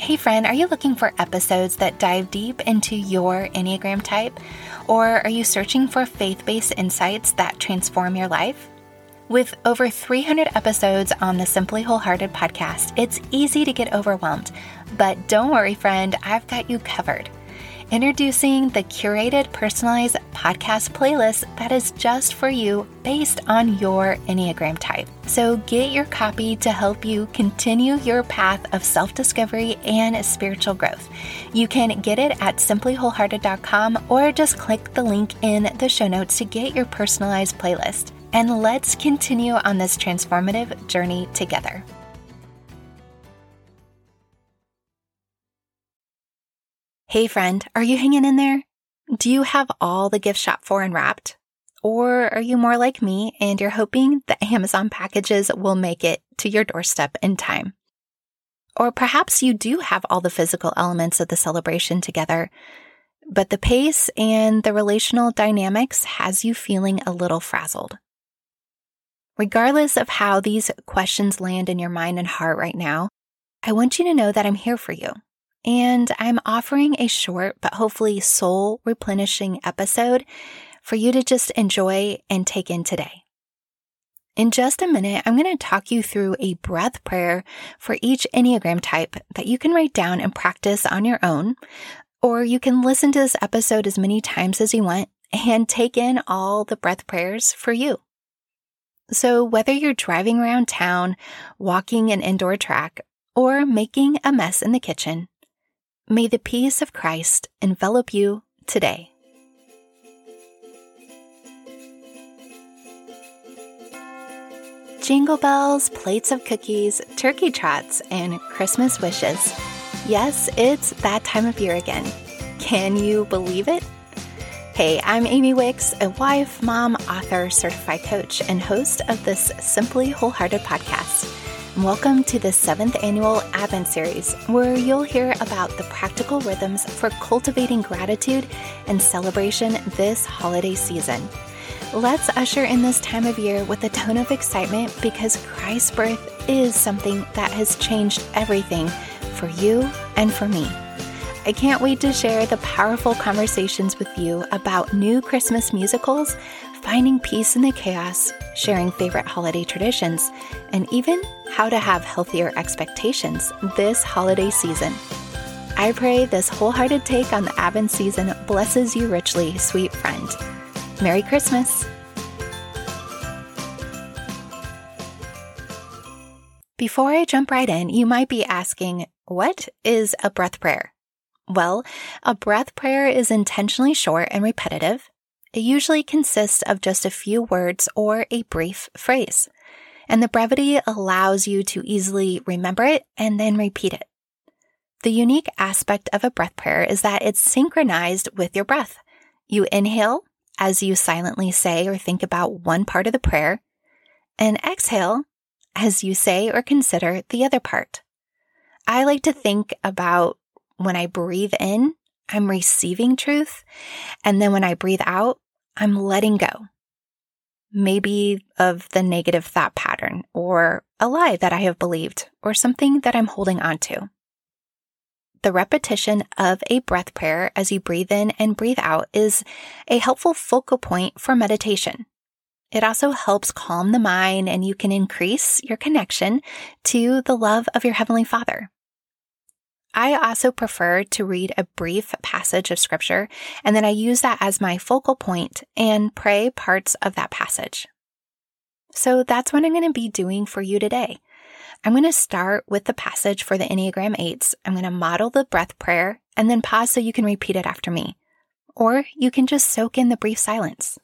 Hey, friend, are you looking for episodes that dive deep into your Enneagram type? Or are you searching for faith based insights that transform your life? With over 300 episodes on the Simply Wholehearted podcast, it's easy to get overwhelmed. But don't worry, friend, I've got you covered. Introducing the curated personalized podcast playlist that is just for you based on your Enneagram type. So get your copy to help you continue your path of self discovery and spiritual growth. You can get it at simplywholehearted.com or just click the link in the show notes to get your personalized playlist. And let's continue on this transformative journey together. Hey, friend, are you hanging in there? Do you have all the gift shop for unwrapped? Or are you more like me and you're hoping the Amazon packages will make it to your doorstep in time? Or perhaps you do have all the physical elements of the celebration together, but the pace and the relational dynamics has you feeling a little frazzled. Regardless of how these questions land in your mind and heart right now, I want you to know that I'm here for you and I'm offering a short but hopefully soul replenishing episode for you to just enjoy and take in today. In just a minute, I'm going to talk you through a breath prayer for each Enneagram type that you can write down and practice on your own, or you can listen to this episode as many times as you want and take in all the breath prayers for you. So whether you're driving around town, walking an indoor track, or making a mess in the kitchen, May the peace of Christ envelop you today. Jingle bells, plates of cookies, turkey trots, and Christmas wishes. Yes, it's that time of year again. Can you believe it? Hey, I'm Amy Wicks, a wife, mom, author, certified coach, and host of this Simply Wholehearted podcast. Welcome to the seventh annual Advent series, where you'll hear about the practical rhythms for cultivating gratitude and celebration this holiday season. Let's usher in this time of year with a tone of excitement because Christ's birth is something that has changed everything for you and for me. I can't wait to share the powerful conversations with you about new Christmas musicals, finding peace in the chaos, sharing favorite holiday traditions, and even how to have healthier expectations this holiday season. I pray this wholehearted take on the Advent season blesses you richly, sweet friend. Merry Christmas! Before I jump right in, you might be asking, what is a breath prayer? Well, a breath prayer is intentionally short and repetitive. It usually consists of just a few words or a brief phrase and the brevity allows you to easily remember it and then repeat it. The unique aspect of a breath prayer is that it's synchronized with your breath. You inhale as you silently say or think about one part of the prayer, and exhale as you say or consider the other part. I like to think about when I breathe in, I'm receiving truth. And then when I breathe out, I'm letting go maybe of the negative thought pattern or a lie that I have believed or something that I'm holding on to. The repetition of a breath prayer as you breathe in and breathe out is a helpful focal point for meditation. It also helps calm the mind and you can increase your connection to the love of your Heavenly Father. I also prefer to read a brief passage of scripture and then I use that as my focal point and pray parts of that passage. So that's what I'm going to be doing for you today. I'm going to start with the passage for the Enneagram 8s. I'm going to model the breath prayer and then pause so you can repeat it after me. Or you can just soak in the brief silence.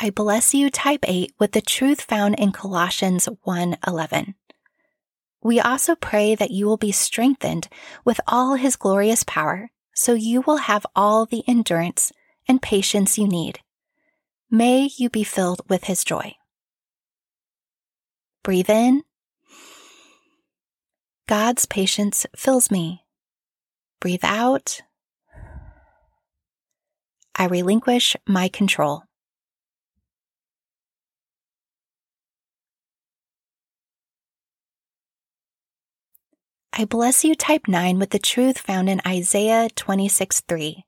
I bless you, type 8, with the truth found in Colossians 1:11. We also pray that you will be strengthened with all his glorious power, so you will have all the endurance and patience you need. May you be filled with his joy. Breathe in. God's patience fills me. Breathe out. I relinquish my control. I bless you, type 9, with the truth found in Isaiah 26 3.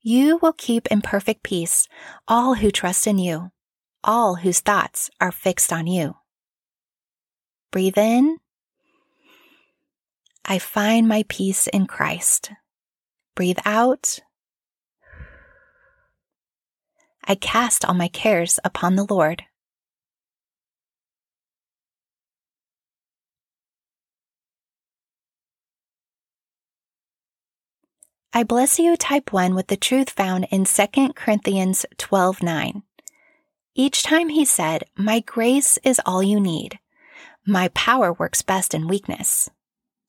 You will keep in perfect peace all who trust in you, all whose thoughts are fixed on you. Breathe in. I find my peace in Christ. Breathe out. I cast all my cares upon the Lord. I bless you, type 1, with the truth found in 2 Corinthians 12 9. Each time he said, My grace is all you need. My power works best in weakness.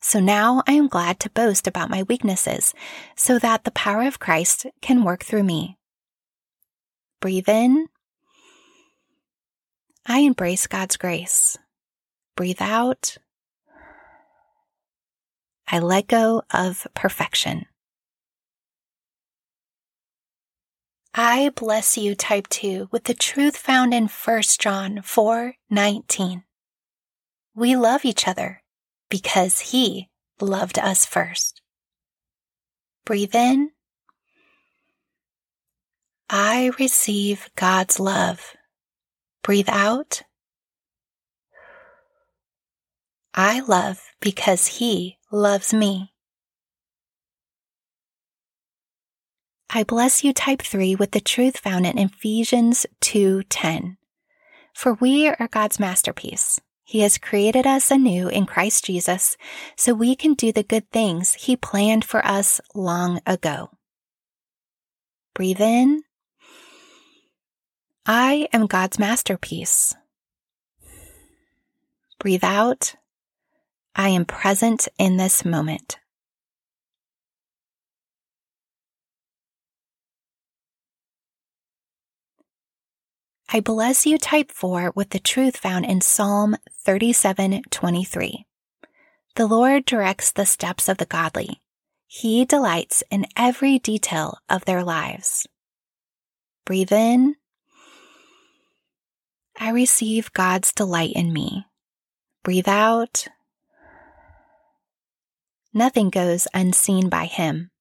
So now I am glad to boast about my weaknesses so that the power of Christ can work through me. Breathe in. I embrace God's grace. Breathe out. I let go of perfection. I bless you, type 2, with the truth found in 1 John 4 19. We love each other because he loved us first. Breathe in. I receive God's love. Breathe out. I love because he loves me. I bless you type 3 with the truth found in Ephesians 2:10. For we are God's masterpiece. He has created us anew in Christ Jesus so we can do the good things he planned for us long ago. Breathe in. I am God's masterpiece. Breathe out. I am present in this moment. I bless you, type 4, with the truth found in Psalm 37:23. The Lord directs the steps of the godly. He delights in every detail of their lives. Breathe in. I receive God's delight in me. Breathe out. Nothing goes unseen by Him.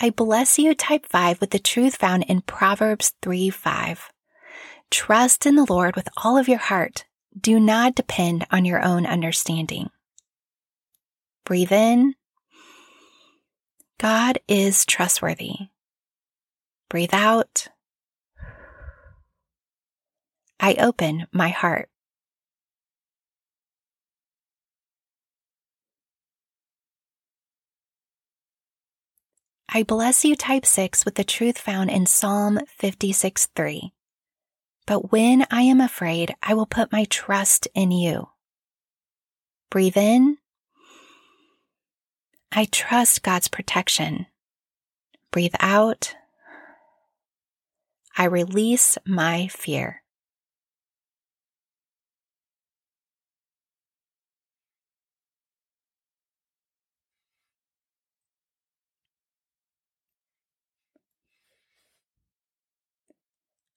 I bless you, type 5, with the truth found in Proverbs 3 5. Trust in the Lord with all of your heart. Do not depend on your own understanding. Breathe in. God is trustworthy. Breathe out. I open my heart. I bless you, type 6, with the truth found in Psalm 56 3. But when I am afraid, I will put my trust in you. Breathe in. I trust God's protection. Breathe out. I release my fear.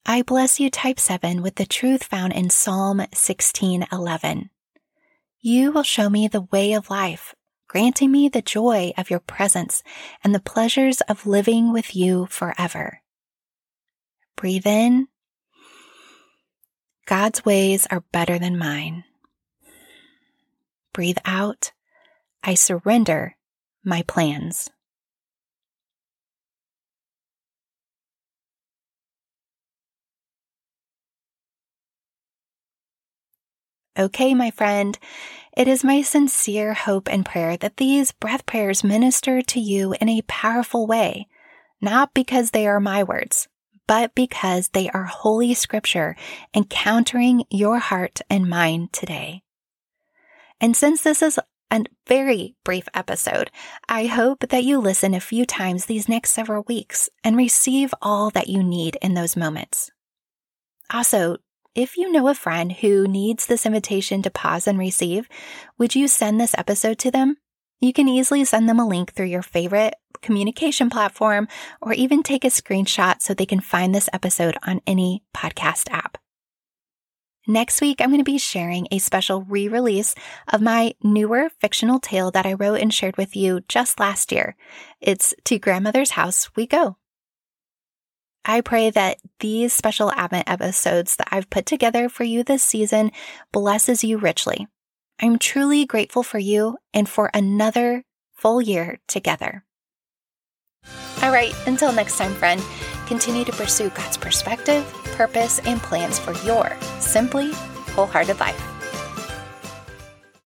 I bless you, type 7, with the truth found in Psalm 16:11. You will show me the way of life, granting me the joy of your presence and the pleasures of living with you forever. Breathe in. God's ways are better than mine. Breathe out. I surrender my plans. Okay, my friend, it is my sincere hope and prayer that these breath prayers minister to you in a powerful way, not because they are my words, but because they are holy scripture encountering your heart and mind today. And since this is a very brief episode, I hope that you listen a few times these next several weeks and receive all that you need in those moments. Also, if you know a friend who needs this invitation to pause and receive, would you send this episode to them? You can easily send them a link through your favorite communication platform, or even take a screenshot so they can find this episode on any podcast app. Next week, I'm going to be sharing a special re release of my newer fictional tale that I wrote and shared with you just last year. It's To Grandmother's House We Go. I pray that these special Advent episodes that I've put together for you this season blesses you richly. I'm truly grateful for you and for another full year together. All right, until next time, friend, continue to pursue God's perspective, purpose, and plans for your simply wholehearted life.